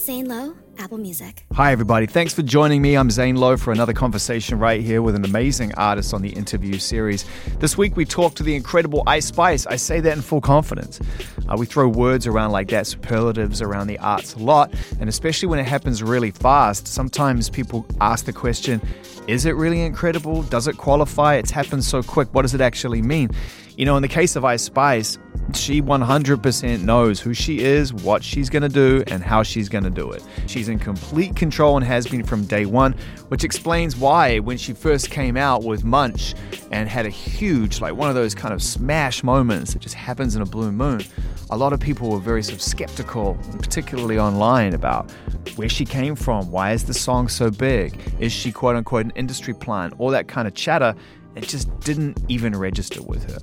Zane Lowe, Apple Music. Hi, everybody. Thanks for joining me. I'm Zane Lowe for another conversation right here with an amazing artist on the interview series. This week, we talk to the incredible Ice Spice. I say that in full confidence. Uh, we throw words around like that, superlatives around the arts a lot, and especially when it happens really fast, sometimes people ask the question is it really incredible? Does it qualify? It's happened so quick. What does it actually mean? You know, in the case of Ice Spice, she 100% knows who she is, what she's going to do, and how she's going to do it. She's in complete control and has been from day one, which explains why when she first came out with Munch and had a huge, like one of those kind of smash moments that just happens in a blue moon, a lot of people were very sort of skeptical, particularly online, about where she came from, why is the song so big, is she quote unquote an industry plant, all that kind of chatter. It just didn't even register with her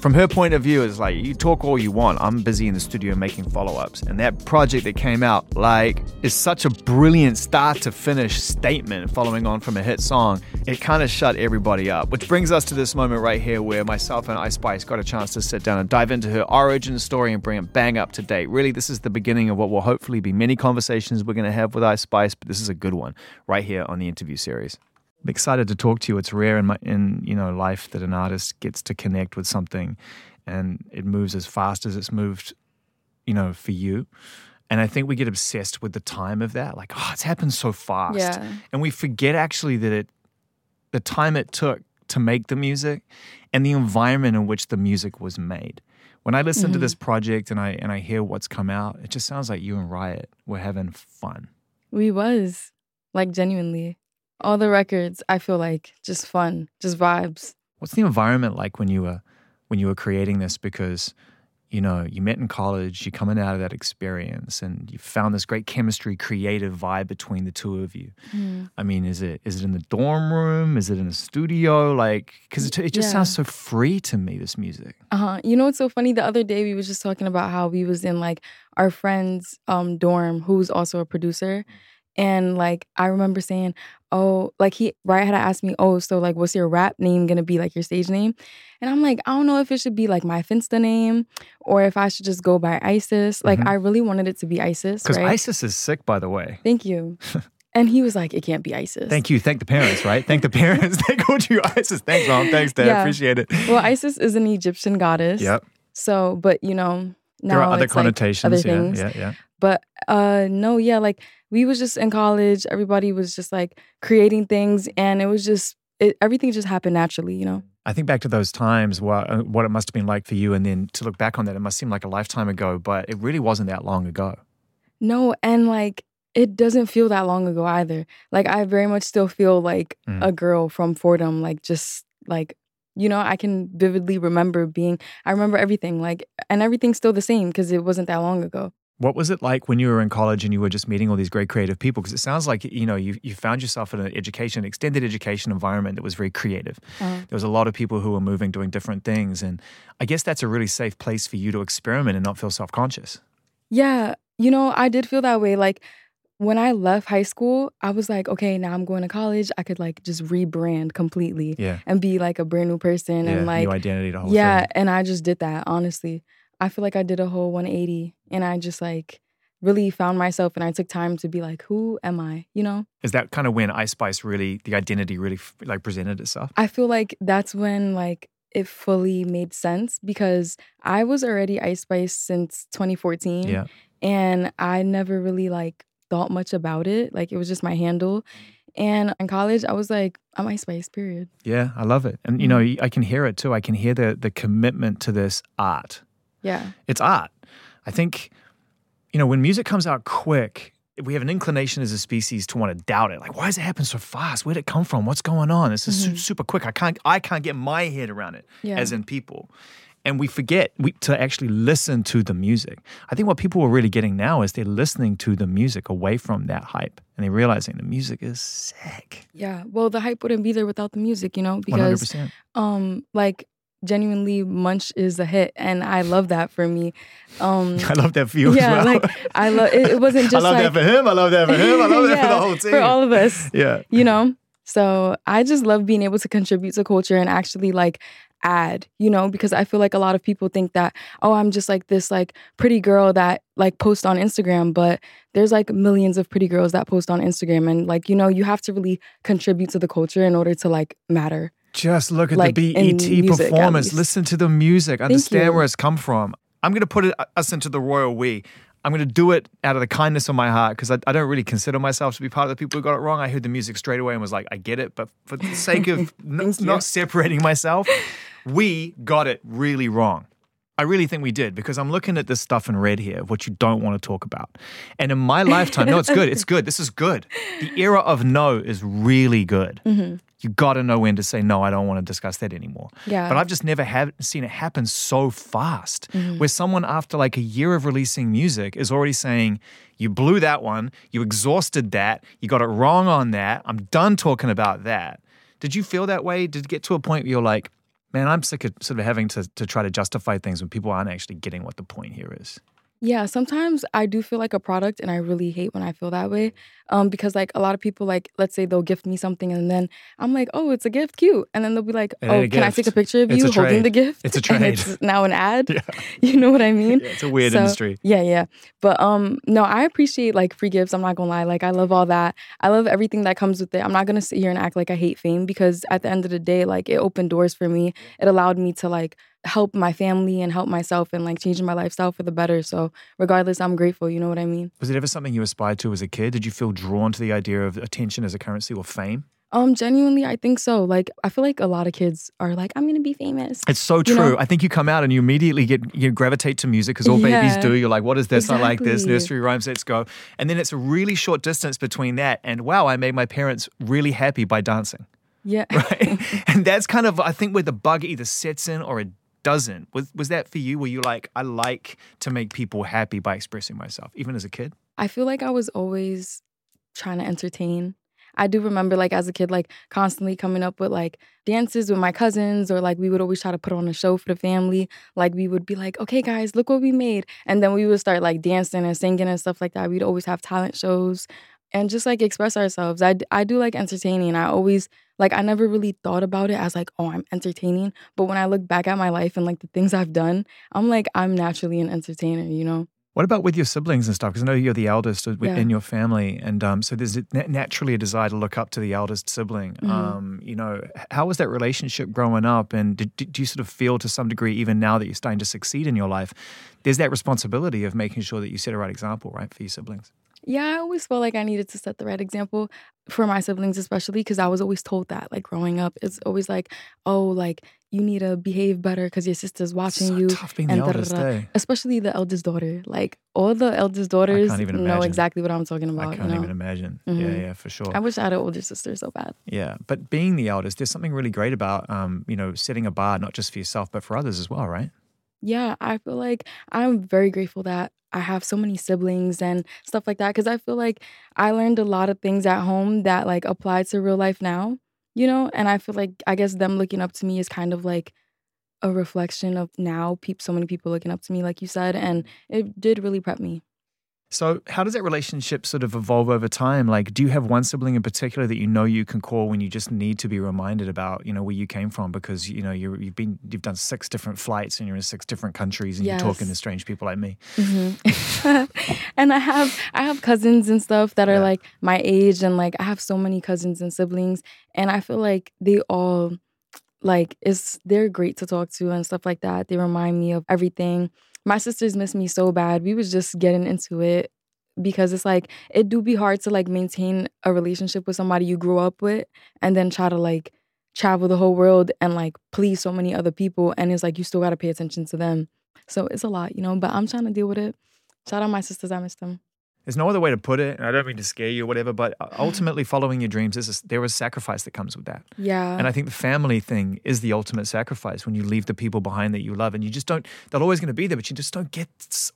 from her point of view, it's like you talk all you want. I'm busy in the studio making follow ups. And that project that came out, like, is such a brilliant start to finish statement following on from a hit song. It kind of shut everybody up. Which brings us to this moment right here where myself and Ice Spice got a chance to sit down and dive into her origin story and bring it bang up to date. Really, this is the beginning of what will hopefully be many conversations we're going to have with Ice Spice, but this is a good one right here on the interview series. I'm excited to talk to you. It's rare in my in you know life that an artist gets to connect with something, and it moves as fast as it's moved, you know, for you. And I think we get obsessed with the time of that, like oh, it's happened so fast, Yeah. and we forget actually that it, the time it took to make the music, and the environment in which the music was made. When I listen to Mm-hmm. this project and I and I hear what's come out, it just sounds like you and Riot were having fun. We was like genuinely all the records. I feel like just fun, just vibes. What's the environment like when you were when you were creating this? Because you know you met in college, you're coming out of that experience, and you found this great chemistry, creative vibe between the two of you. I mean, is it is it in the dorm room? Is it in a studio? Like, because it, it just Yeah. sounds so free to me. This music. Uh huh. You know what's so funny? The other day we was just talking about how we was in like our friend's um dorm, who's also a producer, and like I remember saying, "Oh, like he right had asked me, oh, so like what's your rap name gonna be, like your stage name?" And I'm like, I don't know if it should be like my Finsta name or if I should just go by Isis. Like Mhm. I really wanted it to be Isis, Because right? ISIS is sick, by the way. Thank you. and he was like, it can't be Isis. Thank you. Thank the parents, right? Thank the parents. they called you ISIS. Thanks, mom. Thanks, dad. Yeah. Appreciate it. Well, Isis is an Egyptian goddess. Yep. So, but you know, now there are other it's, like, connotations. other yeah, things. yeah, yeah. But uh no, yeah, like we was just in college. Everybody was just like creating things, and it was just it, everything just happened naturally, you know. I think back to those times, what, uh, what it must have been like for you, and then to look back on that, it must seem like a lifetime ago, but it really wasn't that long ago. No, and like it doesn't feel that long ago either. Like I very much still feel like Mm. a girl from Fordham, like just like you know, I can vividly remember being. I remember everything, like, and everything's still the same because it wasn't that long ago. What was it like when you were in college and you were just meeting all these great creative people? Because it sounds like you know you you found yourself in an education, extended education environment that was very creative. Uh, There was a lot of people who were moving, doing different things, and I guess that's a really safe place for you to experiment and not feel self conscious. Yeah, you know, I did feel that way. Like when I left high school, I was like, okay, now I'm going to college. I could like just rebrand completely Yeah, and be like a brand new person yeah, and like new identity, the whole yeah, thing. and I just did that, honestly. I feel like I did a whole 180 and I just like really found myself and I took time to be like, who am I? You know? Is that kind of when Ice Spice really, the identity really like presented itself? I feel like that's when like it fully made sense because I was already Ice Spice since 2014 Yeah. and I never really like thought much about it. Like it was just my handle. And in college, I was like, I'm Ice Spice, period. Yeah, I love it, and you know mm-hmm. I can hear it too. I can hear the the commitment to this art. Yeah. It's art. I think, you know, when music comes out quick, we have an inclination as a species to want to doubt it. Like, why does it happen so fast? Where'd it come from? What's going on? This is su- super quick. I can't I can't get my head around it. Yeah. As in people. And we forget we, to actually listen to the music. I think what people are really getting now is they're listening to the music away from that hype, and they're realizing the music is sick. Yeah. Well, the hype wouldn't be there without the music, you know, because percent. um like genuinely munch is a hit and i love that for me um I love that for you yeah as well. like i love it, it wasn't just. I love like that for him. I love that for him. I love that for the whole team. for all of us yeah. you know So I just love being able to contribute to culture and actually like add, you know, because I feel like a lot of people think that, oh, I'm just like this like pretty girl that like post on Instagram, but there's like millions of pretty girls that post on Instagram and like, you know, you have to really contribute to the culture in order to like matter. Just look at Like, the BET performance. Listen to the music. Understand you. where it's come from. I'm going to put it, uh, us into the royal we. I'm going to do it out of the kindness of my heart because I, I don't really consider myself to be part of the people who got it wrong. I heard the music straight away and was like, I get it. But for the sake of n- not separating myself, we got it really wrong. I really think we did because I'm looking at this stuff in red here, what you don't want to talk about. And in my lifetime, no, it's good. It's good. This is good. The era of no is really good. You got to know when to say no. I don't want to discuss that anymore. Yeah. But I've just never have seen it happen so fast, mm-hmm. where someone after like a year of releasing music is already saying, "You blew that one. You exhausted that. You got it wrong on that. I'm done talking about that." Did you feel that way? Did it get to a point where you're like, "Man, I'm sick of sort of having to to try to justify things when people aren't actually getting what the point here is." Yeah, sometimes I do feel like a product and I really hate when I feel that way. Um, because like a lot of people like let's say they'll gift me something and then I'm like, oh, it's a gift, cute. And then they'll be like, Oh, can I take a picture of It's you holding the gift? It's a And trade. it's now an ad. Yeah. You know what I mean? Yeah, it's a weird So, industry. Yeah, yeah. But um no, I appreciate like free gifts. I'm not gonna lie. Like I love all that. I love everything that comes with it. I'm not gonna sit here and act like I hate fame because at the end of the day, like it opened doors for me. It allowed me to like help my family and help myself and like changing my lifestyle for the better. So regardless, I'm grateful, you know what I mean? Was it ever something you aspired to as a kid? Did you feel drawn to the idea of attention as a currency or fame? Um, genuinely, I think so. Like, I feel like a lot of kids are like, I'm gonna be famous. It's so You true. know? I think you come out and you immediately get you gravitate to music because all babies do. You're like, what is this? I like this. Nursery rhymes, let's go. And then it's a really short distance between that and wow, I made my parents really happy by dancing. Yeah. Right. and that's kind of I think where the bug either sets in or it doesn't. Was was that for you? Were you like, I like to make people happy by expressing myself, even as a kid? I feel like I was always trying to entertain. I do remember like as a kid, like constantly coming up with like dances with my cousins, or like we would always try to put on a show for the family. Like we would be like, okay, guys, look what we made. And then we would start like dancing and singing and stuff like that. We'd always have talent shows and just like express ourselves. I, I do like entertaining. I always like I never really thought about it as like, oh, I'm entertaining. But when I look back at my life and like the things I've done, I'm like, I'm naturally an entertainer, you know? What about with your siblings and stuff? Because I know you're the eldest of- Yeah. in your family, and um, so there's a- naturally a desire to look up to the eldest sibling. Mhm. Um, you know, how was that relationship growing up? And did, did you sort of feel to some degree, even now that you're starting to succeed in your life, there's that responsibility of making sure that you set a right example, right, for your siblings? Yeah, I always felt like I needed to set the right example for my siblings, especially because I was always told that. Like growing up, it's always like, oh, like you need to behave better because your sister's watching so you. tough being the eldest, eh? Especially the eldest daughter. Like all the eldest daughters even know imagine. exactly what I'm talking about. I can't you know? even imagine. Yeah, Mhm. yeah, for sure. I wish I had an older sister so bad. Yeah, but being the eldest, there's something really great about, um, you know, setting a bar not just for yourself but for others as well, right? Yeah, I feel like I'm very grateful that I have so many siblings and stuff like that because I feel like I learned a lot of things at home that like apply to real life now, you know? And I feel like I guess them looking up to me is kind of like a reflection of now peop so many people looking up to me like you said and it did really prep me. So, how does that relationship sort of evolve over time? Like, do you have one sibling in particular that you know you can call when you just need to be reminded about, you know, where you came from because you know you're, you've been you've done six different flights and you're in six different countries and you're talking to strange people like me. Mhm. and I have I have cousins and stuff that are Yeah. like my age and like I have so many cousins and siblings and I feel like they all like it's they're great to talk to and stuff like that. They remind me of everything. My sisters miss me so bad. We was just getting into it because it's like it do be hard to like maintain a relationship with somebody you grew up with and then try to like travel the whole world and like please so many other people and it's like you still got to pay attention to them. So it's a lot, you know, but I'm trying to deal with it. Shout out my sisters, I miss them. There's no other way to put it. and I don't mean to scare you or whatever, but ultimately, following your dreams is a, there is sacrifice that comes with that. Yeah. And I think the family thing is the ultimate sacrifice when you leave the people behind that you love, and you just don't. They're always going to be there, but you just don't get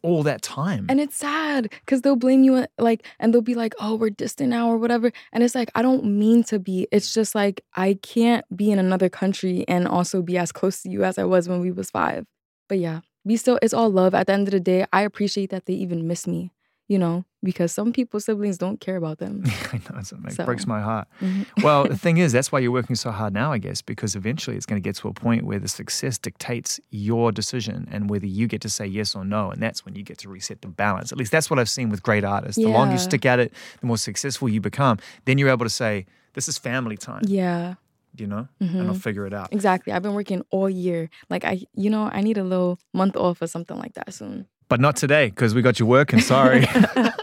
all that time. and it's sad because they'll blame you uh, like and they'll be like, oh, we're distant now or whatever. And it's like, I don't mean to be. It's just like I can't be in another country and also be as close to you as I was when we was five. But yeah, be still it's all love. At the end of the day, I appreciate that they even miss me, you know, because some people's siblings don't care about them. I know it So- breaks my heart. Mhm. Well, the thing is, that's why you're working so hard now, I guess, because eventually it's going to get to a point where the success dictates your decision and whether you get to say yes or no. And that's when you get to reset the balance. At least that's what I've seen with great artists. The longer you stick at it, the more successful you become. Then you're able to say, this is family time, Yeah, you know, and I'll figure it out. exactly. I've been working all year. Like I, you know, I need a little month off or something like that soon. But not today because we got you working. Sorry.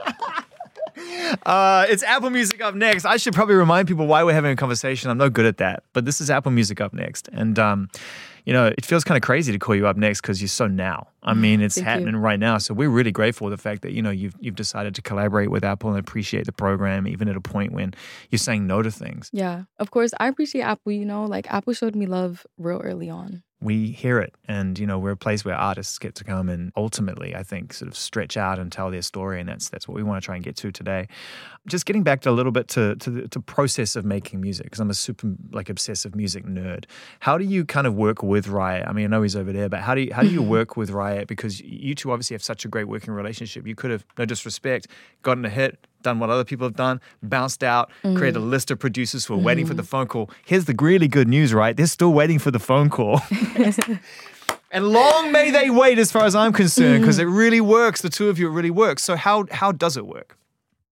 Uh, it's Apple Music up next. I should probably remind people why we're having a conversation. I'm no good at that, but this is Apple Music up next, and um, you know it feels kind of crazy to call you up next because you're so now. I mean, it's Thank you. happening right now, so we're really grateful for the fact that you know you've you've decided to collaborate with Apple and appreciate the program, even at a point when you're saying no to things. Yeah, of course. I appreciate Apple. You know, like Apple showed me love real early on. We hear it. And you know we're a place where artists get to come and ultimately i think sort of stretch out and tell their story. And that's that's what we want to try and get to today. Just getting back to a little bit to to the to process of making music because i'm a super like obsessive music nerd. How do you kind of work with riot? I mean i know he's over there but how do you how do you work with riot? Because you two obviously have such a great working relationship. You could have no disrespect gotten a hit done what other people have done bounced out created a mm. list of producers who are waiting for the mm. phone call here's the really good news right they're still waiting for the phone call and long may they wait as far as i'm concerned mm. because it really works the two of you it really works so how how does it work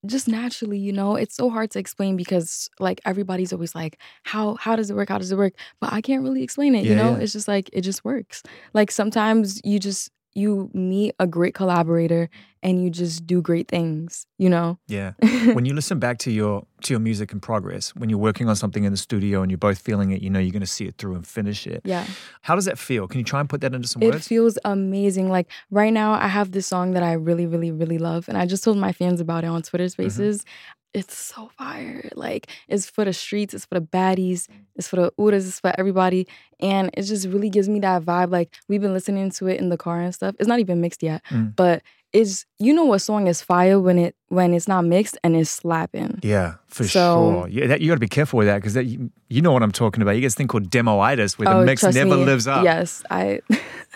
just naturally, you know, it's so hard to explain because like everybody's always like, how how does it work? How does it work? But I can't really explain it, Yeah, you know? yeah. It's just like it just works. Like sometimes you just you meet a great collaborator and you just do great things, you know? yeah when you listen back to your to your music in progress when you're working on something in the studio and you're both feeling it you know you're going to see it through and finish it Yeah. how does that feel can you try and put that into some It words it feels amazing. Like right now, I have this song that I really, really, really love, and I just told my fans about it on Twitter Mm-hmm. Spaces. It's so fire. Like it's for the streets, it's for the baddies, it's for the uras, it's for everybody, and it just really gives me that vibe. Like we've been listening to it in the car and stuff. It's not even mixed yet, Mm. but it's you know what song is fire when it when it's not mixed and it's slapping. yeah for So- sure yeah that, you got to be careful with that because you, you know what i'm talking about you get this thing called demoitis where the Oh, mix never me. lives up Yes, I.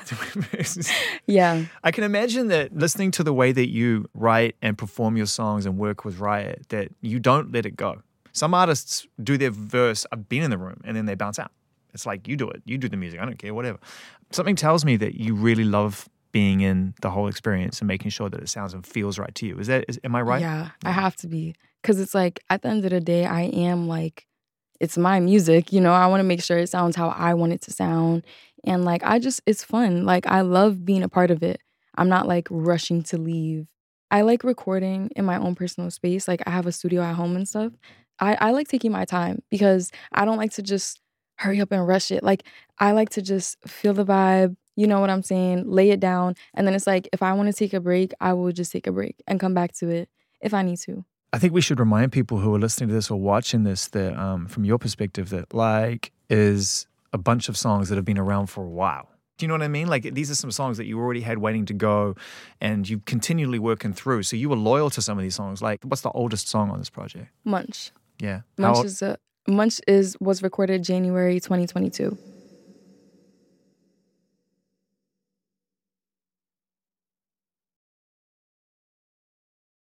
yeah. I can imagine that listening to the way that you write and perform your songs and work with Riot, that you don't let it go. Some artists do their verse, I've been in the room, and then they bounce out. It's like, you do it, you do the music, I don't care, whatever. Something tells me that you really love being in the whole experience and making sure that it sounds and feels right to you. Is that, is, am I right? Yeah, I have to be. Cause it's like at the end of the day, I am like, it's my music, you know. I want to make sure it sounds how I want it to sound. And like I just it's fun. Like I love being a part of it. I'm not like rushing to leave. I like recording in my own personal space. Like I have a studio at home and stuff. I, I like taking my time because I don't like to just hurry up and rush it. Like I like to just feel the vibe, you know what I'm saying, lay it down. And then it's like if I want to take a break, I will just take a break and come back to it if I need to. I think we should remind people who are listening to this or watching this that, um, from your perspective, that like is a bunch of songs that have been around for a while. Do you know what I mean? Like these are some songs that you already had waiting to go, and you continually working through. So you were loyal to some of these songs. Like, what's the oldest song on this project? Munch. Yeah, Munch is a Munch is was recorded January 2022.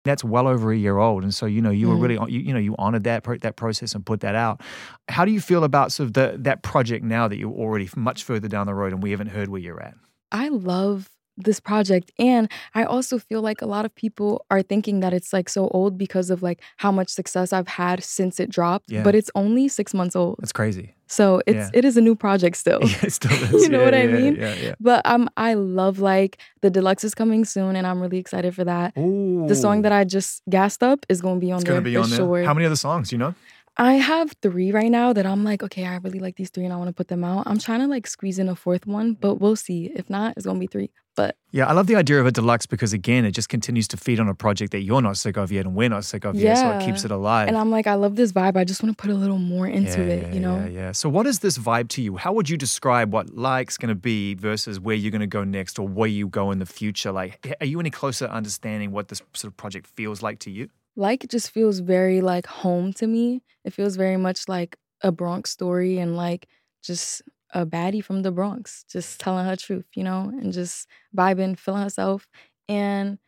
that's well over a year old, and so you know you were Mhm. really you, you know you honored that pro- that process and put that out. How do you feel about sort of the, that project now that you're already much further down the road and we haven't heard where you're at? I love this project and I also feel like a lot of people are thinking that it's like so old because of like how much success I've had since it dropped, Yeah. but it's only 6 months old. That's crazy. So it's Yeah. it is a new project still. Yeah, still is. You know Yeah, what I mean? Yeah, yeah. But um I love like the deluxe is coming soon and I'm really excited for that. Ooh. The song that I just gassed up is going to be on It's there gonna be for on there. sure. How many other songs? do You know? I have three right now that I'm like, okay, I really like these three and I want to put them out. I'm trying to like squeeze in a fourth one, but we'll see. If not, it's gonna be three. But Yeah, I love the idea of a deluxe because again, it just continues to feed on a project that you're not sick of yet and we're not sick of yet, so it keeps it alive. and I'm like, I love this vibe. I just want to put a little more into yeah, it, yeah, you know? Yeah, yeah. So, what is this vibe to you? How would you describe what like's going to be versus where you're going to go next or where you go in the future? Like, are you any closer understanding what this sort of project feels like to you? Like just feels very like home to me. It feels very much like a Bronx story and like just a baddie from the Bronx, just telling her truth, you know, and just vibing, feeling herself. And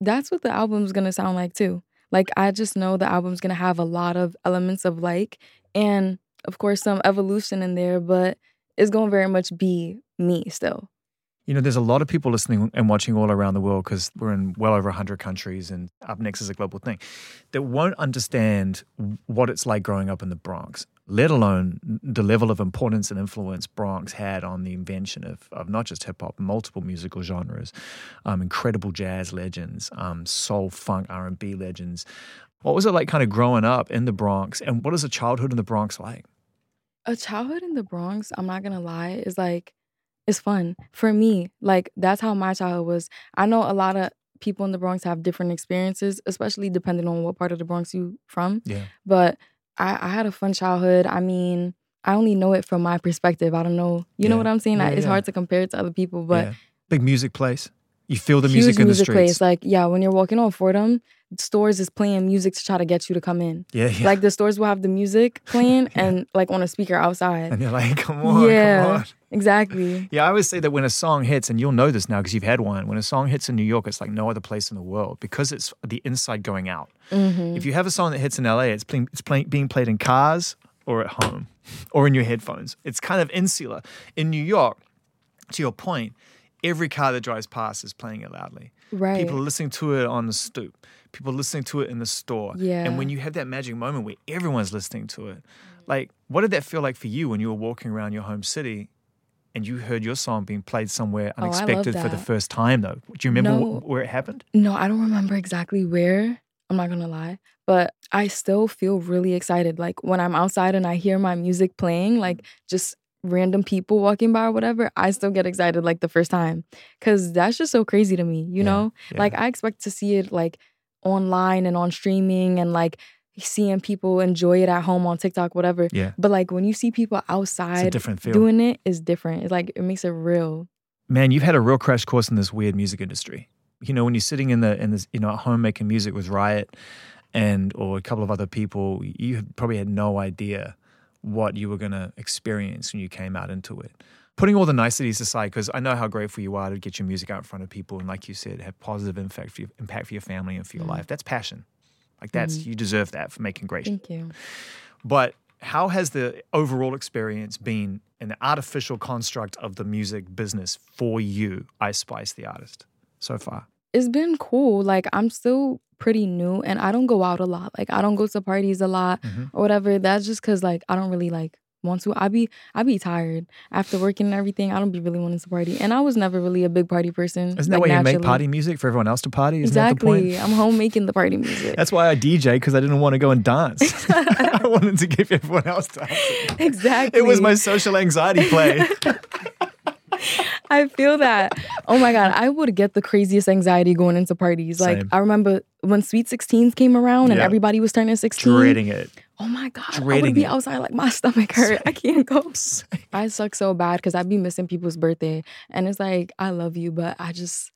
that's what the album's gonna sound like too. Like I just know the album's gonna have a lot of elements of like and of course some evolution in there, but it's gonna very much be me still. You know, there's a lot of people listening and watching all around the world because we're in well over 100 countries and Up Next is a global thing that won't understand what it's like growing up in the Bronx, let alone the level of importance and influence Bronx had on the invention of, of not just hip hop, multiple musical genres, um, incredible jazz legends, um, soul, funk, R&B legends. What was it like kind of growing up in the Bronx and what is a childhood in the Bronx like? A childhood in the Bronx, I'm not gonna lie, is like it's fun for me. Like that's how my childhood was. I know a lot of people in the Bronx have different experiences, especially depending on what part of the Bronx you from. Yeah. But I, I had a fun childhood. I mean, I only know it from my perspective. I don't know. You know what I'm saying? Yeah, it's yeah. hard to compare it to other people, but yeah. big music place. You feel the music in the music streets. place. Like, yeah, when you're walking on Fordham, stores is playing music to try to get you to come in. yeah, yeah. Like the stores will have the music playing Yeah. and like on a speaker outside. and you're like, come on, Yeah. come on. Exactly. Yeah, I always say that when a song hits, and you'll know this now because you've had one, when a song hits in New York, it's like no other place in the world because it's the inside going out. hmm If you have a song that hits in LA, it's, playing, it's playing, being played in cars or at home or in your headphones. It's kind of insular. In New York, to your point, every car that drives past is playing it loudly. Right. People are listening to it on the stoop. People listening to it in the store. Yeah. And when you have that magic moment where everyone's listening to it, like, what did that feel like for you when you were walking around your home city and you heard your song being played somewhere Oh, unexpected for the first time, though? Do you remember No. wh- where it happened? No, I don't remember exactly where. I'm not gonna lie. But I still feel really excited. Like when I'm outside and I hear my music playing, like mm. just random people walking by or whatever, I still get excited like the first time. Cause that's just so crazy to me, you Yeah, know? yeah. Like I expect to see it like online and on streaming and like seeing people enjoy it at home on TikTok, whatever. Yeah. But like when you see people outside different feel. doing it is different. It's like it makes it real. man, you've had a real crash course in this weird music industry. You know, when you're sitting in the in this, you know, at home making music with Riot and or a couple of other people, you probably had no idea what you were going to experience when you came out into it. Putting all the niceties aside, because I know how grateful you are to get your music out in front of people, and like you said, have positive impact for your, impact for your family and for your Mhm. life. That's passion. Like that's you deserve that for making great Thank you. but how has the overall experience been an artificial construct of the music business for you, Ice Spice the artist, so far? it's been cool. Like I'm still pretty new and I don't go out a lot. Like I don't go to parties a lot Mhm. or whatever. That's just cause like I don't really like want to. I be I be tired after working and everything. I don't be really wanting to party. And I was never really a big party person. Isn't that like, why you make party music for everyone else to party? Isn't that the point? Exactly. I'm home making the party music. That's why I DJ because I didn't want to go and dance. I wanted to give everyone else dancing. exactly. It was my social anxiety play. I feel that. Oh my god, I would get the craziest anxiety going into parties. Like Same. I remember when Sweet 16s came around and Yeah. everybody was turning 16. Dreading it. Oh my god, I would be outside like my stomach hurt. I can't go. I suck so bad because I'd be missing people's birthday, and it's like I love you, but I just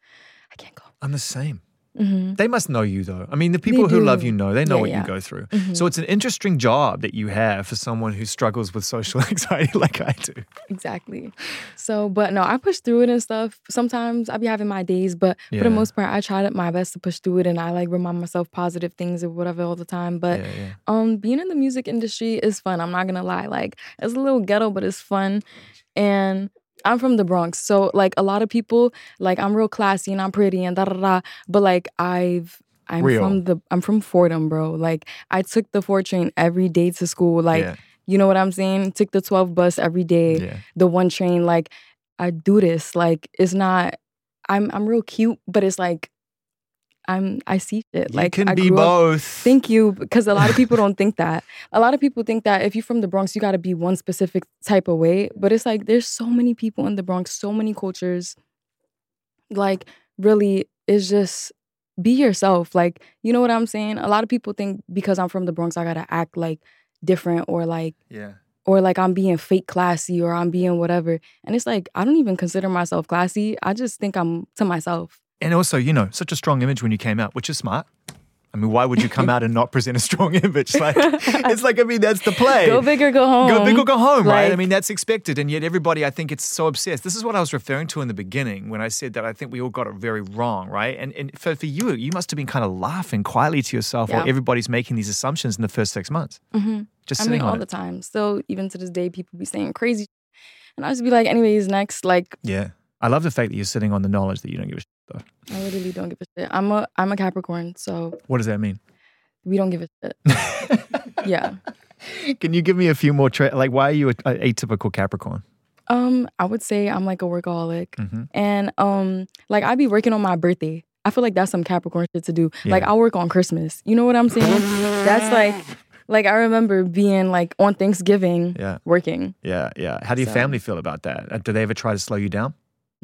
I can't go. I'm the same. Hmm They must know you though. I mean, the people who love you know. They know Yeah, what yeah. you go through. Mhm. So it's an interesting job that you have for someone who struggles with social anxiety like I do. Exactly. So, but no, I push through it and stuff. Sometimes I'll be having my days, but for the most part, I try my best to push through it, and I like remind myself positive things or whatever all the time. But yeah, yeah. um, being in the music industry is fun. I'm not gonna lie. Like it's a little ghetto, but it's fun. And I'm from the Bronx, so like a lot of people, like I'm real classy and I'm pretty and da da da. But like I've I'm Real. from the I'm from Fordham, bro. Like I took the four train every day to school. Like yeah, you know what I'm saying? Took the 12 bus every day yeah. the one train like i do this like it's not i'm i'm real cute but it's like i'm i see it. You like can I be grew up- both. thank you because a lot of people don't think that a lot of people think that if you're from the bronx you got to be one specific type of way but it's like there's so many people in the bronx so many cultures like really it's just be yourself like you know what i'm saying a lot of people think because i'm from the bronx i gotta act like different or like yeah. or like I'm being fake classy or I'm being whatever. And it's like I don't even consider myself classy. I just think I'm to myself. And also, you know, such a strong image when you came out, which is smart. I mean, why would you come out and not present a strong image? Like, it's like, I mean, that's the play. Go big or go home. Go big or go home, right? I mean, that's expected. And yet, everybody, I think, it's so obsessed. This is what I was referring to in the beginning when I said that I think we all got it very wrong, right? And, and for, for you, you must have been kind of laughing quietly to yourself while everybody's making these assumptions in the first six months. hmm Just I sitting mean, all the time. Still, even to this day, people be saying crazy. And I just be like, anyways, next. Like, Yeah. I love the fact that you're sitting on the knowledge that you don't give a though. I literally don't give a shit. I'm a I'm a Capricorn, so What does that mean? we don't give a shit. yeah. Can you give me a few more tra- like why are you a, a atypical Capricorn? Um, I would say I'm like a workaholic. Mm-hmm. And um, like I'd be working on my birthday. I feel like that's some Capricorn shit to do. Like I work on Christmas. You know what I'm saying? that's like like I remember being like on Thanksgiving Yeah, working. yeah, yeah. How do your So- family feel about that? Uh, Do they ever try to slow you down?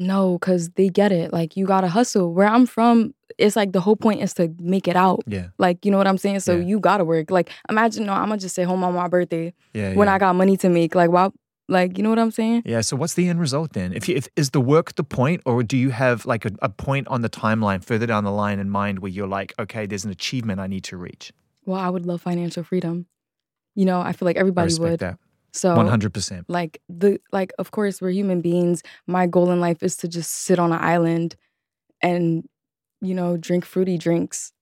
No, because they get it. Like you gotta hustle. Where I'm from, it's like the whole point is to make it out. Yeah, Like, you know what I'm saying? So Yeah. you gotta work. Like, imagine no, I'm gonna just stay home on my birthday yeah. when yeah. I got money to make. Like, why like, you know what I'm saying? Yeah. So what's the end result then? If, you, if is the work the point, or do you have like a, a point on the timeline further down the line in mind where you're like, okay, there's an achievement I need to reach? Well, I would love financial freedom. You know, I feel like everybody would. that. So One hundred percent. like the like of course we're human beings. My goal in life is to just sit on an island and you know drink fruity drinks.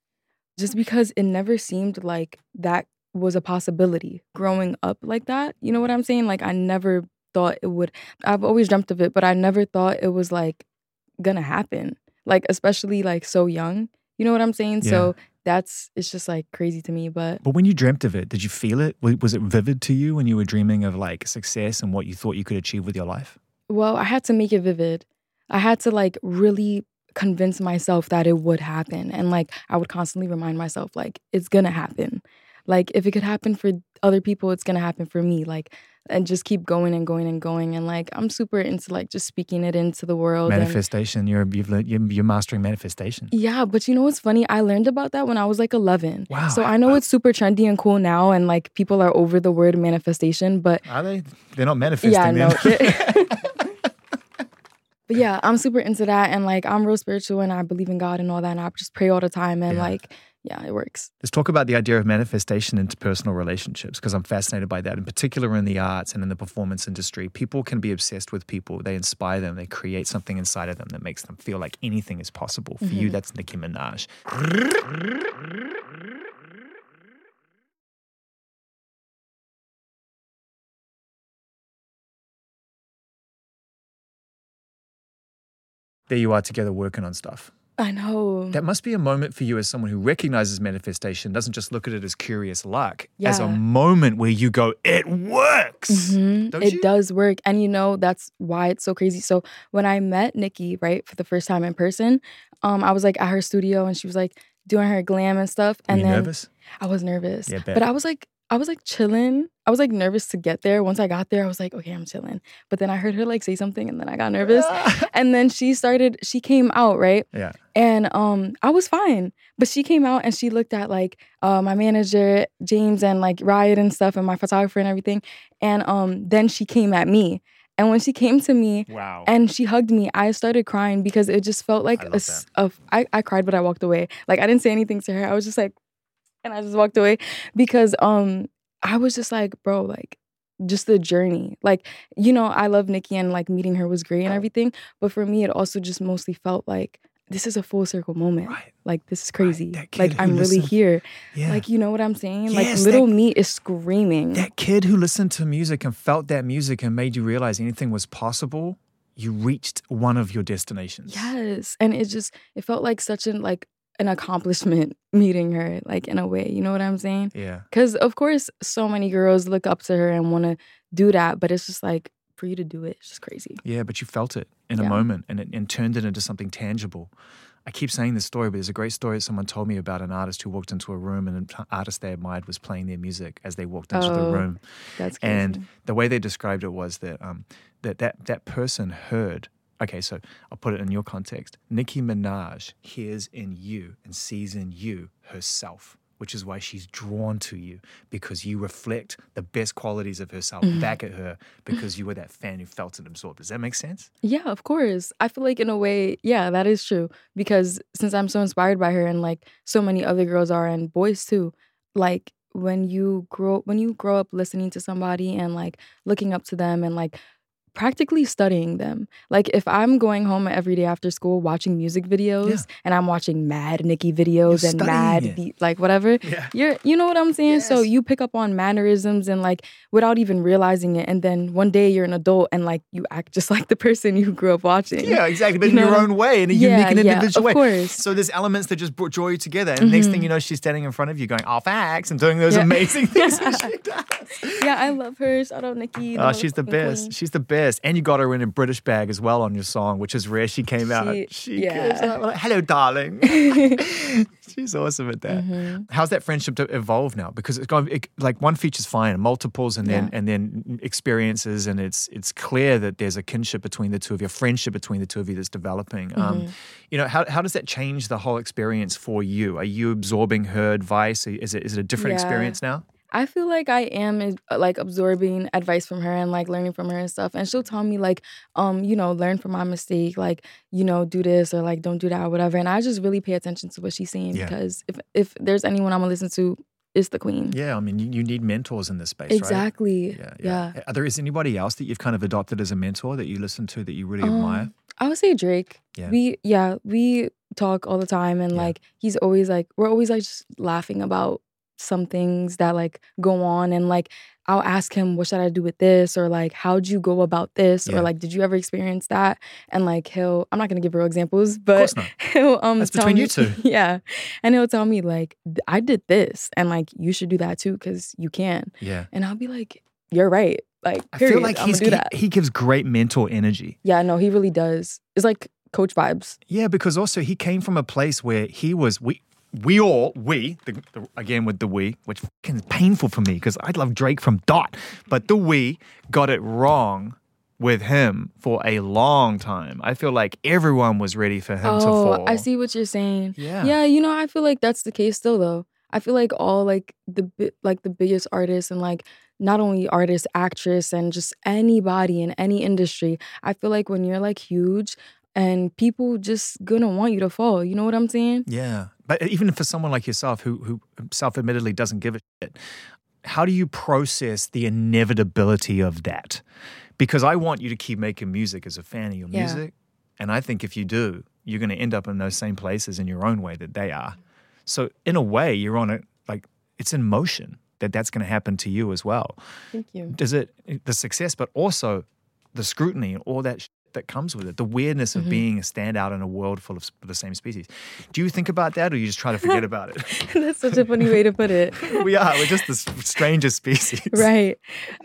Just because it never seemed like that was a possibility growing up like that. You know what i'm saying? Like i never thought it would i've always dreamt of it but i never thought it was like gonna happen. Like especially like so young. You know what i'm saying? So that's it's just like crazy to me but But when you dreamt of it, did you feel it? Was it vivid to you when you were dreaming of like success and what you thought you could achieve with your life? Well, I had to make it vivid. I had to like really convince myself that it would happen. And like I would constantly remind myself, like, it's gonna happen. Like if it could happen for other people, it's gonna happen for me. Like and just keep going and going and going. And like I'm super into like just speaking it into the world. and- Manifestation. You're you've you're, mastering manifestation. yeah, but you know what's funny? I learned about that when I was like 11. Wow. So I know it's super trendy and cool now, and like people are over the word manifestation, but Are they? They're not manifesting. yeah, no. but yeah, I'm super into that, and like I'm real spiritual, and I believe in God and all that, and I just pray all the time, and Yeah. like, yeah, it works. Let's talk about the idea of manifestation into personal relationships because I'm fascinated by that, in particular in the arts and in the performance industry. People can be obsessed with people. They inspire them. They create something inside of them that makes them feel like anything is possible. For you, Mhm. that's Nicki Minaj. There you are together working on stuff. I know. That must be a moment for you as someone who recognizes manifestation, doesn't just look at it as curious luck, as a moment where you go, it works. Mhm. Don't It you? does work. And you know, that's why it's so crazy. So when I met Nicki, right, for the first time in person, um, I was like at her studio and she was like doing her glam and stuff. Were And you then nervous? I was nervous. Yeah, but I was like, I was like chilling. I was like nervous to get there. Once I got there, I was like, okay, I'm chilling. But then I heard her like say something and then I got nervous. and then she started, she came out, right? yeah. And um, I was fine. But she came out and she looked at like uh, my manager, James, and like Riot and stuff, and my photographer and everything. And um, then she came at me. And when she came to me Wow. and she hugged me, I started crying because it just felt like I a a- I, I cried, but I walked away. Like I didn't say anything to her. I was just like, and I just walked away because um, I was just like, bro, like just the journey. Like, you know, I love Nicki and like meeting her was great and everything. But for me, it also just mostly felt like this is a full circle moment. right. Like this is crazy. that kid like I'm really here. Yeah. Like you know what I'm saying? Yes, like that- little me is screaming. that kid who listened to music and felt that music and made you realize anything was possible, you reached one of your destinations. yes. And it just it felt like such an like an accomplishment meeting her, like in a way. You know what I'm saying? Yeah. Because of course so many girls look up to her and want to do that, but it's just like for you to do it, it's just crazy. Yeah, but you felt it in a moment and, it, and turned it into something tangible. I keep saying this story, but there's a great story that someone told me about an artist who walked into a room and an artist they admired was playing their music as they walked into the Oh, room. That's crazy. And the way they described it was that um, that, that that person heard. Okay, so I'll put it in your context. Nicki Minaj hears in you and sees in you herself. which is why she's drawn to you because you reflect the best qualities of herself Mm-hmm. back at her because you were that fan who felt and absorbed. Does that make sense? Yeah, of course. I feel like in a way, yeah, that is true. Because since I'm so inspired by her and like so many other girls are and boys too, like when you grow when you grow up listening to somebody and like looking up to them and like practically studying them. Like if I'm going home every day after school watching music videos Yeah. and I'm watching mad Nicki videos You're and mad beat like whatever, Yeah. you're you know what I'm saying? So you pick up on mannerisms and like without even realizing it. And then one day you're an adult and like you act just like the person you grew up watching. Yeah, exactly. But You in your own way, in a Yeah, unique and yeah, individual of way. course. So there's elements that just brought- draw you together. And next thing mm-hmm. you know, she's standing in front of you going, oh, facts, and doing those amazing things that she does. Yeah, I love her. Shout out Nicki. Oh, she's the best. She's the best. And you got her in a British bag as well on your song, which is rare. She came out. She- She yeah. out like, hello, darling. she's awesome at that. Mm-hmm. How's that friendship to evolve now? Because it's gone it, like one feature's fine, multiples, and then Yeah. and then experiences, and it's it's clear that there's a kinship between the two of you, a friendship between the two of you that's developing. Um, Mm-hmm. you know, how how does that change the whole experience for you? Are you absorbing her advice? Is it is it a different Yeah. experience now? I feel like I am uh, like absorbing advice from her and like learning from her and stuff. And she'll tell me like, um, you know, learn from my mistake, like, you know, do this or like don't do that or whatever. And I just really pay attention to what she's saying Yeah. because if if there's anyone I'm gonna listen to, it's the queen. Yeah, I mean, you, you need mentors in this space, right? exactly. Yeah, Yeah. yeah. Are there is anybody else that you've kind of adopted as a mentor that you listen to that you really admire? Um, I would say Drake. Yeah. We yeah, we talk all the time and Yeah. like he's always like we're always like just laughing about some things that like go on and like I'll ask him what should I do with this or like how'd you go about this Yeah. or like did you ever experience that and like he'll I'm not gonna give real examples but he'll um That's tell between me, you two. yeah and he'll tell me like I did this and like you should do that too because you can Yeah. and I'll be like you're right like I feel like I'm he's, do he, that he gives great mental energy. yeah no he really does it's like coach vibes Yeah, because also he came from a place where he was we we all we the, the, again with the we, which is painful for me because I love Drake from Dot, but the we got it wrong with him for a long time. I feel like everyone was ready for him to Oh, fall. I see what you're saying. Yeah. Yeah, you know, I feel like that's the case still though. I feel like all like the like the biggest artists and like not only artist, actress and just anybody in any industry. I feel like when you're like huge and people just gonna want you to fall. You know what I'm saying? Yeah, but even for someone like yourself, who who self-admittedly doesn't give a shit, how do you process the inevitability of that? Because I want you to keep making music as a fan of your Yeah. music, and I think if you do, you're going to end up in those same places in your own way that they are. So in a way, you're on it like it's in motion that that's going to happen to you as well. Thank you. Does it the success, but also the scrutiny and all that shit that comes with it, the weirdness of Mhm. being a standout in a world full of the same species. Do you think about that, or you just try to forget about it? that's such a funny way to put it. we are. We're just the strangest species. right.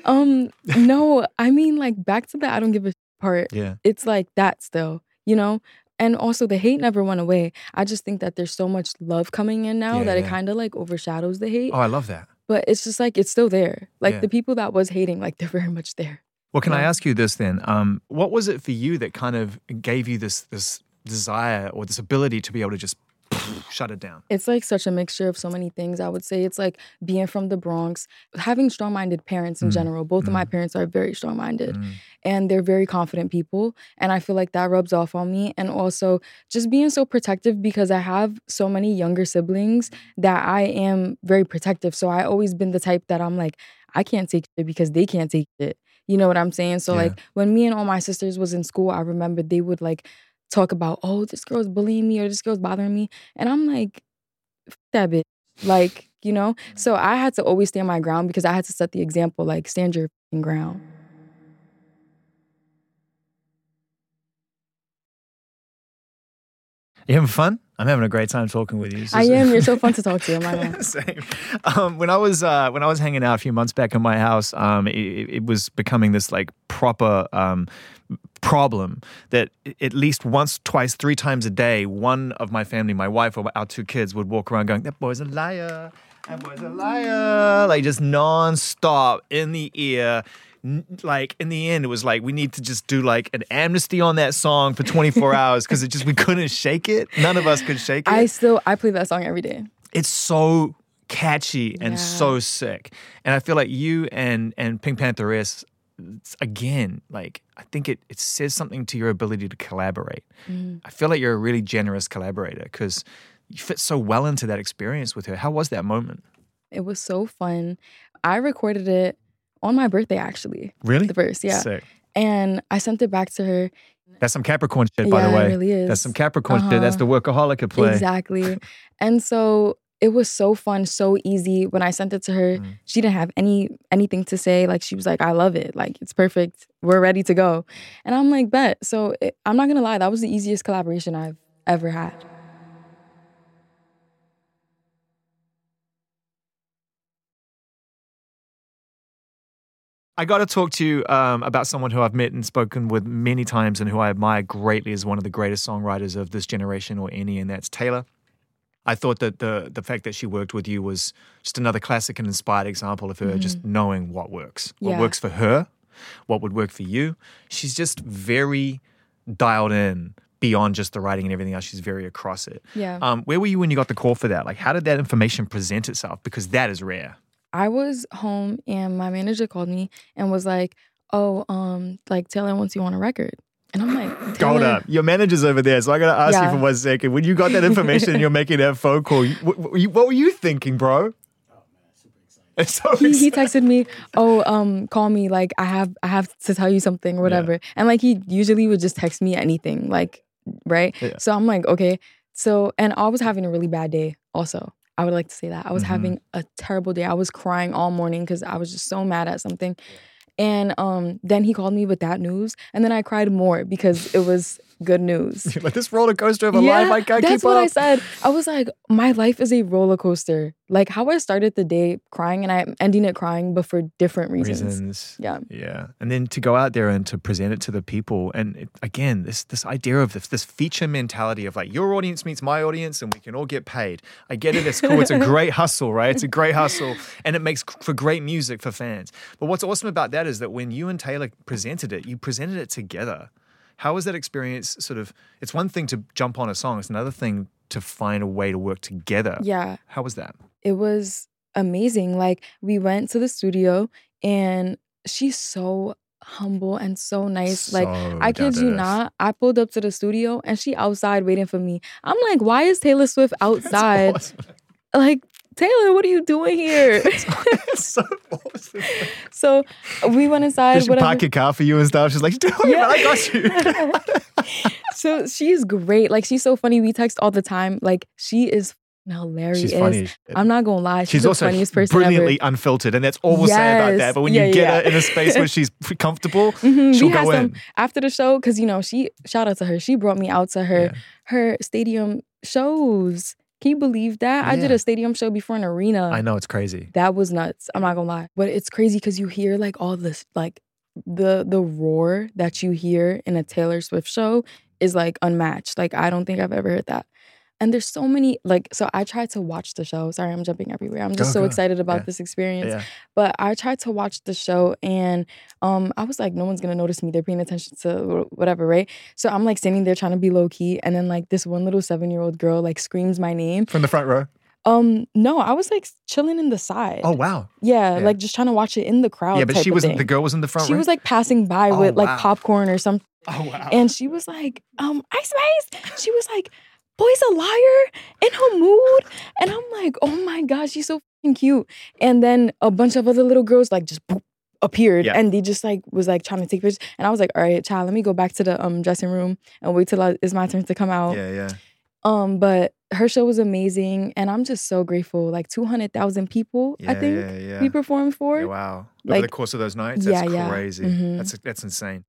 Um no, I mean like back to the I don't give a part. Yeah. it's like that still, you know? And also the hate never went away. I just think that there's so much love coming in now Yeah, that it kind of like overshadows the hate. Oh, I love that. But it's just like it's still there. Like Yeah. the people that was hating, like they're very much there. Well, can I ask you this then? Um, what was it for you that kind of gave you this this desire or this ability to be able to just shut it down? It's like such a mixture of so many things. I would say it's like being from the Bronx, having strong-minded parents in Mm, general. Both of my mm. parents are very strong-minded. Mm. and they're very confident people and i feel like that rubs off on me and also just being so protective because i have so many younger siblings that i am very protective so i always been the type that i'm like i can't take it because they can't take it you know what i'm saying so Yeah. like when me and all my sisters was in school i remember they would like talk about oh this girl's bullying me or this girl's bothering me and i'm like that bitch like you know so i had to always stand my ground because i had to set the example like stand your ground You having fun? I'm having a great time talking with you. This I am. You're so fun to talk to. Am? Same. Um, when I was uh, when I was hanging out a few months back in my house, um, it, it was becoming this like proper um, problem that at least once, twice, three times a day, one of my family, my wife or our two kids, would walk around going, "That boy's a liar. That boy's a liar!" Like just nonstop in the ear. Like in the end, it was like we need to just do like an amnesty on that song for 24 hours because it just we couldn't shake it. None of us could shake it I still I play that song every day. it's so catchy and Yeah. so sick. And I feel like you and and PinkPantheress again, like I think it it says something to your ability to collaborate. Mm. I feel like you're a really generous collaborator because you fit so well into that experience with her. How was that moment? It was so fun. I recorded it on my birthday, actually, Really? the verse, yeah. Sick. And I sent it back to her. That's some Capricorn shit, by yeah, the way. it really is. That's some Capricorn shit. That's the Uh-huh. workaholic at play. Exactly. and so it was so fun, so easy. When I sent it to her, Mm. she didn't have any anything to say. Like she was like, "I love it. Like it's perfect. We're ready to go." And I'm like, "Bet." So it, I'm not gonna lie, that was the easiest collaboration I've ever had. I got to talk to you um, about someone who I've met and spoken with many times and who I admire greatly as one of the greatest songwriters of this generation or any, and that's Taylor. I thought that the the fact that she worked with you was just another classic and inspired example of her just knowing what works, what Yeah. works for her, what would work for you. She's just very dialed in beyond just the writing and everything else. She's very across it. Yeah. Um, where were you when you got the call for that? Like, how did that information present itself? Because that is rare. I was home and my manager called me and was like, "Oh, um, like Taylor wants you on a record." And I'm like, Hold "Taylor?" up. Your manager's over there, so I gotta ask Yeah. you for one second. When you got that information and you're making that phone call, you- what, what were you- what were you thinking, bro? So he, he texted me, "Oh, um, call me. Like, I have, I have to tell you something, or whatever." And like, he usually would just text me anything, like, right? Yeah. So I'm like, okay. So, and I was having a really bad day. Also, I would like to say that I was Mhm. having a terrible day. I was crying all morning because I was just so mad at something. And um, then he called me with that news, and then I cried more because it was good news. Like this roller coaster of a life, I can't that's keep what up. I said. I was like, my life is a roller coaster. Like how I started the day crying and I'm ending it crying, but for different reasons. Reasons. Yeah. Yeah. And then to go out there and to present it to the people. And it, again, this this idea of this, this feature mentality of like your audience meets my audience and we can all get paid. I get it. It's cool. It's a great hustle, right? It's a great hustle. And it makes for great music for fans. But what's awesome about that is that when you and Taylor presented it, you presented it together. How was that experience sort of? It's one thing to jump on a song, it's another thing to find a way to work together. Yeah. How was that? It was amazing. Like we went to the studio and she's so humble and so nice. like I kid you down to earth. not, I pulled up to the studio and she outside waiting for me. I'm like, why is Taylor Swift outside? awesome. Like, Taylor, what are you doing here? So awesome. so we went inside. Did she whatever. your car for you and stuff? She's like, do it, Yeah. I got you. so she's great. Like she's so funny. We text all the time. Like she is hilarious. She's funny. I'm not gonna lie. She's, She's the also funniest person brilliantly ever. unfiltered, and that's all we'll say about that. But when Yeah, you get yeah. her in a space where she's comfortable, Mhm, she'll we go some in. after the show because you know she shout out to her. She brought me out to her her stadium shows. Can you believe that? I did a stadium show before an arena. I know it's crazy. That was nuts. I'm not gonna lie, but it's crazy because you hear like all this like the the roar that you hear in a Taylor Swift show is like unmatched. Like I don't think I've ever heard that. And there's so many like so I tried to watch the show. Sorry, I'm jumping everywhere. I'm just Go, so go. excited about Yeah. this experience. Yeah. But I tried to watch the show and um I was like, no one's gonna notice me. They're paying attention to whatever, right? So I'm like standing there trying to be low key, and then like this one little seven year old girl like screams my name. From the front row. Um, no, I was like chilling in the side. Oh wow. Yeah, Yeah. like just trying to watch it in the crowd. yeah, but she wasn't. The girl was in the front She was like passing by Oh, with like wow. popcorn or something, oh wow. and she was like, um, Ice Spice. She was like, "Boy's a liar In Ha Mood," and I'm like, "Oh my gosh, she's so fucking cute." And then a bunch of other little girls like just boop, appeared, Yeah. and they just like was like trying to take pictures. And I was like, "All right, child, let me go back to the um dressing room and wait till I, it's my turn to come out." yeah, yeah. Um, but her show was amazing, and I'm just so grateful. Like 200,000 people, Yeah, I think yeah, yeah. we performed for. Yeah, wow. Over the course of those nights, Yeah, that's yeah. crazy. Mhm. That's that's insane.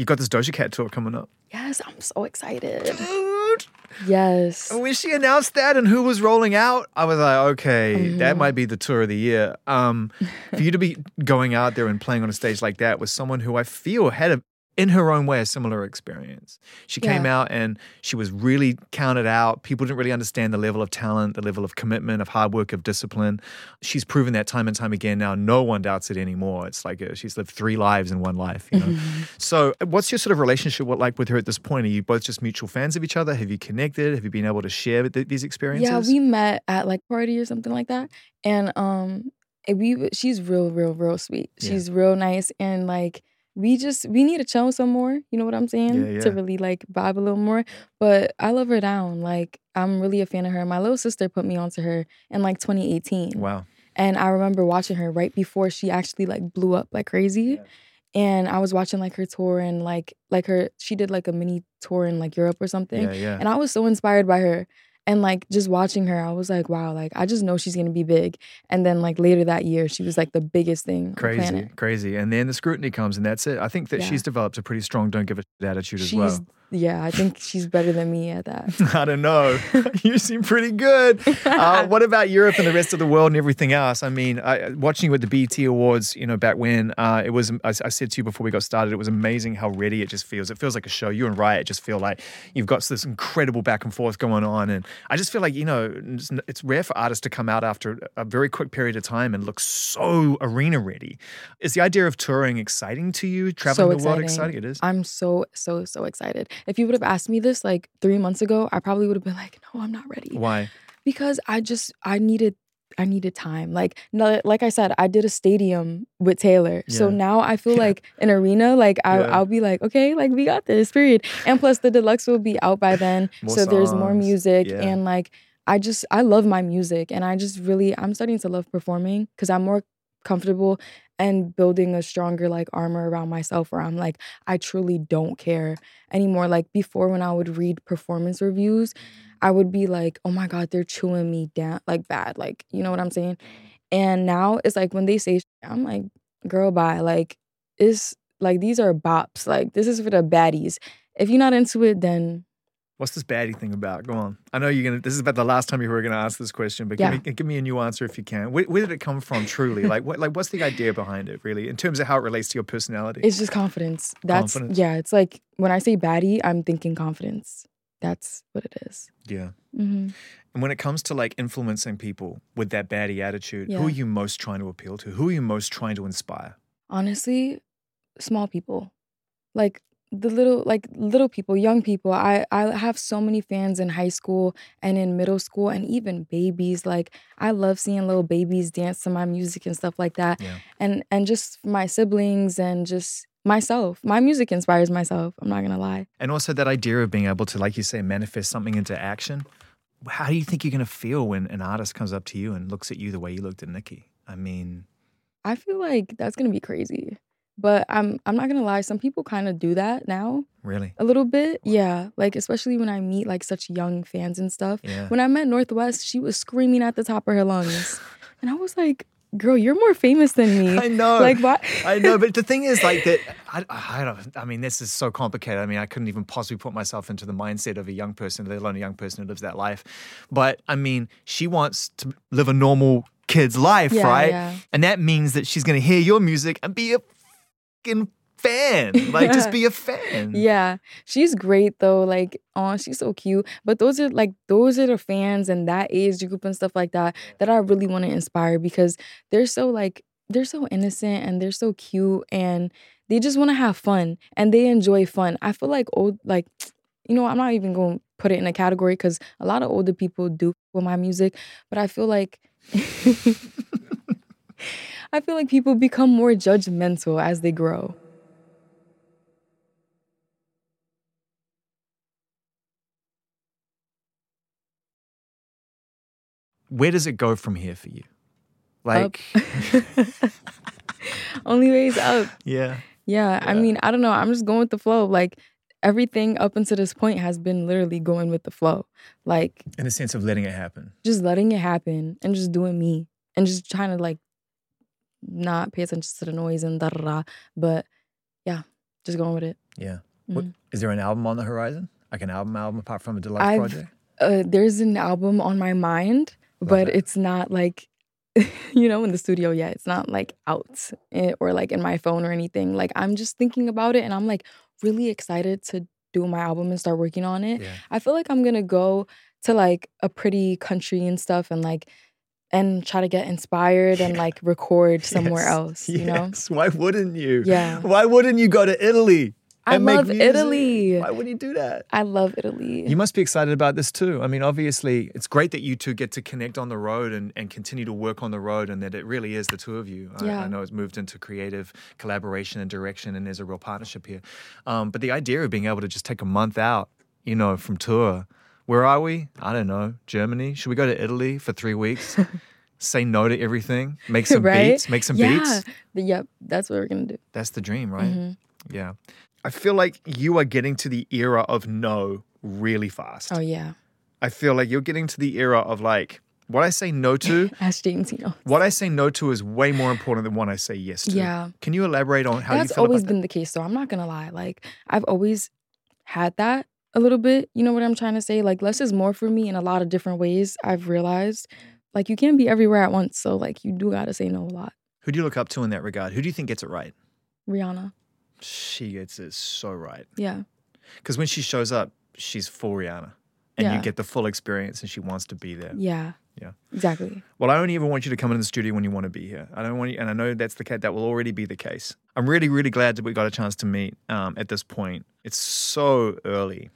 You got this Doja Cat tour coming up. Yes, I'm so excited. Dude. Yes. When she announced that and who was rolling out, I was like, okay, that Mhm. might be the tour of the year. Um, for you to be going out there and playing on a stage like that with someone who I feel had a in her own way, a similar experience. She came out and she was really counted out. People didn't really understand the level of talent, the level of commitment, of hard work, of discipline. She's proven that time and time again. Now, no one doubts it anymore. It's like uh she's lived three lives in one life. You know? so, what's your sort of relationship what, like with her at this point? Are you both just mutual fans of each other? Have you connected? Have you been able to share th- these experiences? Yeah, we met at like party or something like that, and um, we she's real, real, real sweet. Yeah. She's real nice, and like we just we need to chill some more. You know what I'm saying? Yeah, To really like vibe a little more. But I love her down. Like I'm really a fan of her. My little sister put me onto her in like 2018, Wow. and I remember watching her right before she actually like blew up like crazy. Yeah. And I was watching like her tour and like like her she did like a mini tour in like Europe or something. Yeah, yeah. And I was so inspired by her. And like just watching her, I was like, wow, like I just know she's gonna be big. And then like later that year, she was like the biggest thing Crazy, crazy. And then the scrutiny comes, and that's it. I think that Yeah. she's developed a pretty strong don't give a shit attitude as She's well. Yeah, I think she's better than me at that. I don't know. you seem pretty good. Uh, what about Europe and the rest of the world and everything else? I mean, I, watching you at the BET Awards, you know, back when uh, it was, I, I said to you before we got started, it was amazing how ready it just feels. It feels like a show. You and Riot just feel like you've got this incredible back and forth going on, and I just feel like you know, it's, it's rare for artists to come out after a very quick period of time and look so arena ready. Is the idea of touring exciting to you? Traveling so the world exciting. exciting? It is. I'm so, so, so excited. If you would have asked me this like three months ago, I probably would have been like, no, I'm not ready. Why? because I just I needed I needed time. Like no, like I said, I did a stadium with Taylor. So now I feel Yeah. like an arena, like I, Yeah. I'll be like, okay, like we got this, period. And plus the deluxe will be out by then. So there's more music Yeah. and like I just I love my music and I just really I'm starting to love performing because I'm more comfortable and building a stronger like armor around myself where I'm like I truly don't care anymore. Like before when I would read performance reviews, mm-hmm. I would be like, oh my God, they're chewing me down like bad. Like, you know what I'm saying? Mm-hmm. And now it's like when they say, I'm like, girl, bye. Like, it's like these are bops. Like, this is for the baddies. If you're not into it, then What's this baddie thing about? Go on. I know you're gonna. This is about the last time you were gonna ask this question, but Yeah. give me give me a new answer if you can. Where, where did it come from? Truly, like what? Like what's the idea behind it? Really, in terms of how it relates to your personality. it's just confidence. That's, Confidence. yeah, it's like when I say baddie, I'm thinking confidence. That's what it is. yeah. hmm And when it comes to like influencing people with that baddie attitude, who are you most trying to appeal to? Who are you most trying to inspire? honestly small people like the little like little people young people i i have so many fans in high school and in middle school and even babies like i love seeing little babies dance to my music and stuff like that Yeah. and and just my siblings and just myself my music inspires myself i'm not gonna lie And also that idea of being able to, like you say, manifest something into action. How do you think you're gonna feel when an artist comes up to you and looks at you the way you looked at Nicki I mean, i feel like that's gonna be crazy but i'm i'm not gonna lie some people kind of do that now really? a little bit yeah like especially when i meet like such young fans and stuff Yeah. When I met North West, she was screaming at the top of her lungs. And I was like, girl, you're more famous than me. I know. Like, what? I know, but the thing is, like that. I, I don't. I mean, this is so complicated. I mean, I couldn't even possibly put myself into the mindset of a young person, let alone a young person who lives that life. But I mean, she wants to live a normal kid's life, Yeah, right? yeah. And that means that she's going to hear your music and be a fucking fan. Like, just be a fan. Yeah. She's great though. Like, oh, she's so cute. But those are like those are the fans and that age group and stuff like that that I really want to inspire because they're so like they're so innocent and they're so cute and they just want to have fun and they enjoy fun. I feel like old like you know, I'm not even going to put it in a category cuz a lot of older people do with my music, but I feel like I feel like people become more judgmental as they grow. Where does it go from here for you? Like, Only ways up. yeah. Yeah, I mean, I don't know. I'm just going with the flow. Like everything up until this point has been literally going with the flow. Like In the sense of letting it happen. just letting it happen and just doing me and just trying to like not pay attention to the noise and da da da. But yeah, just going with it. Yeah. What, Mhm. is there an album on the horizon? Like an album album apart from a deluxe I've- project? Uh, there's an album on my mind, but it. it's not like you know, in the studio yet. It's not like out eh, or like in my phone or anything. Like I'm just thinking about it and I'm like really excited to do my album and start working on it. Yeah. I feel like I'm gonna go to like a pretty country and stuff and like and try to get inspired and like record somewhere Yes. else, you know? Yes. Why wouldn't you? Yeah. Why wouldn't you go to Italy? I and make love? Italy. Why would you do that? I love Italy. You must be excited about this too. I mean, obviously, it's great that you two get to connect on the road and, and continue to work on the road, and that it really is the two of you. I, Yeah. I know it's moved into creative collaboration and direction, and there's a real partnership here. Um, but the idea of being able to just take a month out, you know, from tour. Where are we? I don't know. Germany? Should we go to Italy for three weeks? Say no to everything. Make some right? beats. Make some yeah. beats. Yep, that's what we're gonna do. That's the dream, right? Mhm. Yeah. I feel like you are getting to the era of no really fast. Oh yeah. I feel like you're getting to the era of like what I say no to. Ask James, you know. what I say no to is way more important than what I say yes to. Yeah. Can you elaborate on how That's you feel always about that? been the case though. I'm not gonna lie. Like I've always had that a little bit. You know what I'm trying to say? Like less is more for me in a lot of different ways. I've realized. Like you can't be everywhere at once. So like you do gotta say no a lot. Who do you look up to in that regard? Who do you think gets it right? Rihanna. She gets it so right. Yeah. Because when she shows up, she's full Rihanna. And you get the full experience and she wants to be there. Yeah. Yeah. Exactly. Well, I only ever want you to come into the studio when you want to be here. I don't want you, and I know that's the case. That will already be the case. I'm really, really glad that we got a chance to meet um, at this point. It's so early.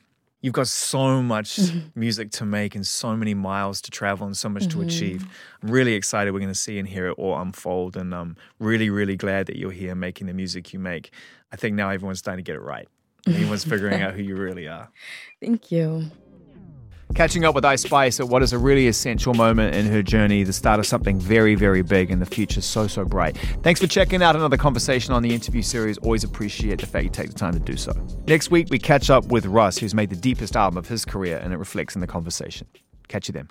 You've got so much mm-hmm. music to make and so many miles to travel and so much to mm-hmm. achieve. I'm really excited. We're going to see and hear it all unfold, and I'm really, really glad that you're here making the music you make. I think now everyone's starting to get it right. Everyone's figuring out who you really are. Thank you. Catching up with Ice Spice at what is a really essential moment in her journey, the start of something very, very big and the future so, so bright. Thanks for checking out another conversation on the interview series. Always appreciate the fact you take the time to do so. Next week, we catch up with Russ, who's made the deepest album of his career, and it reflects in the conversation. Catch you then.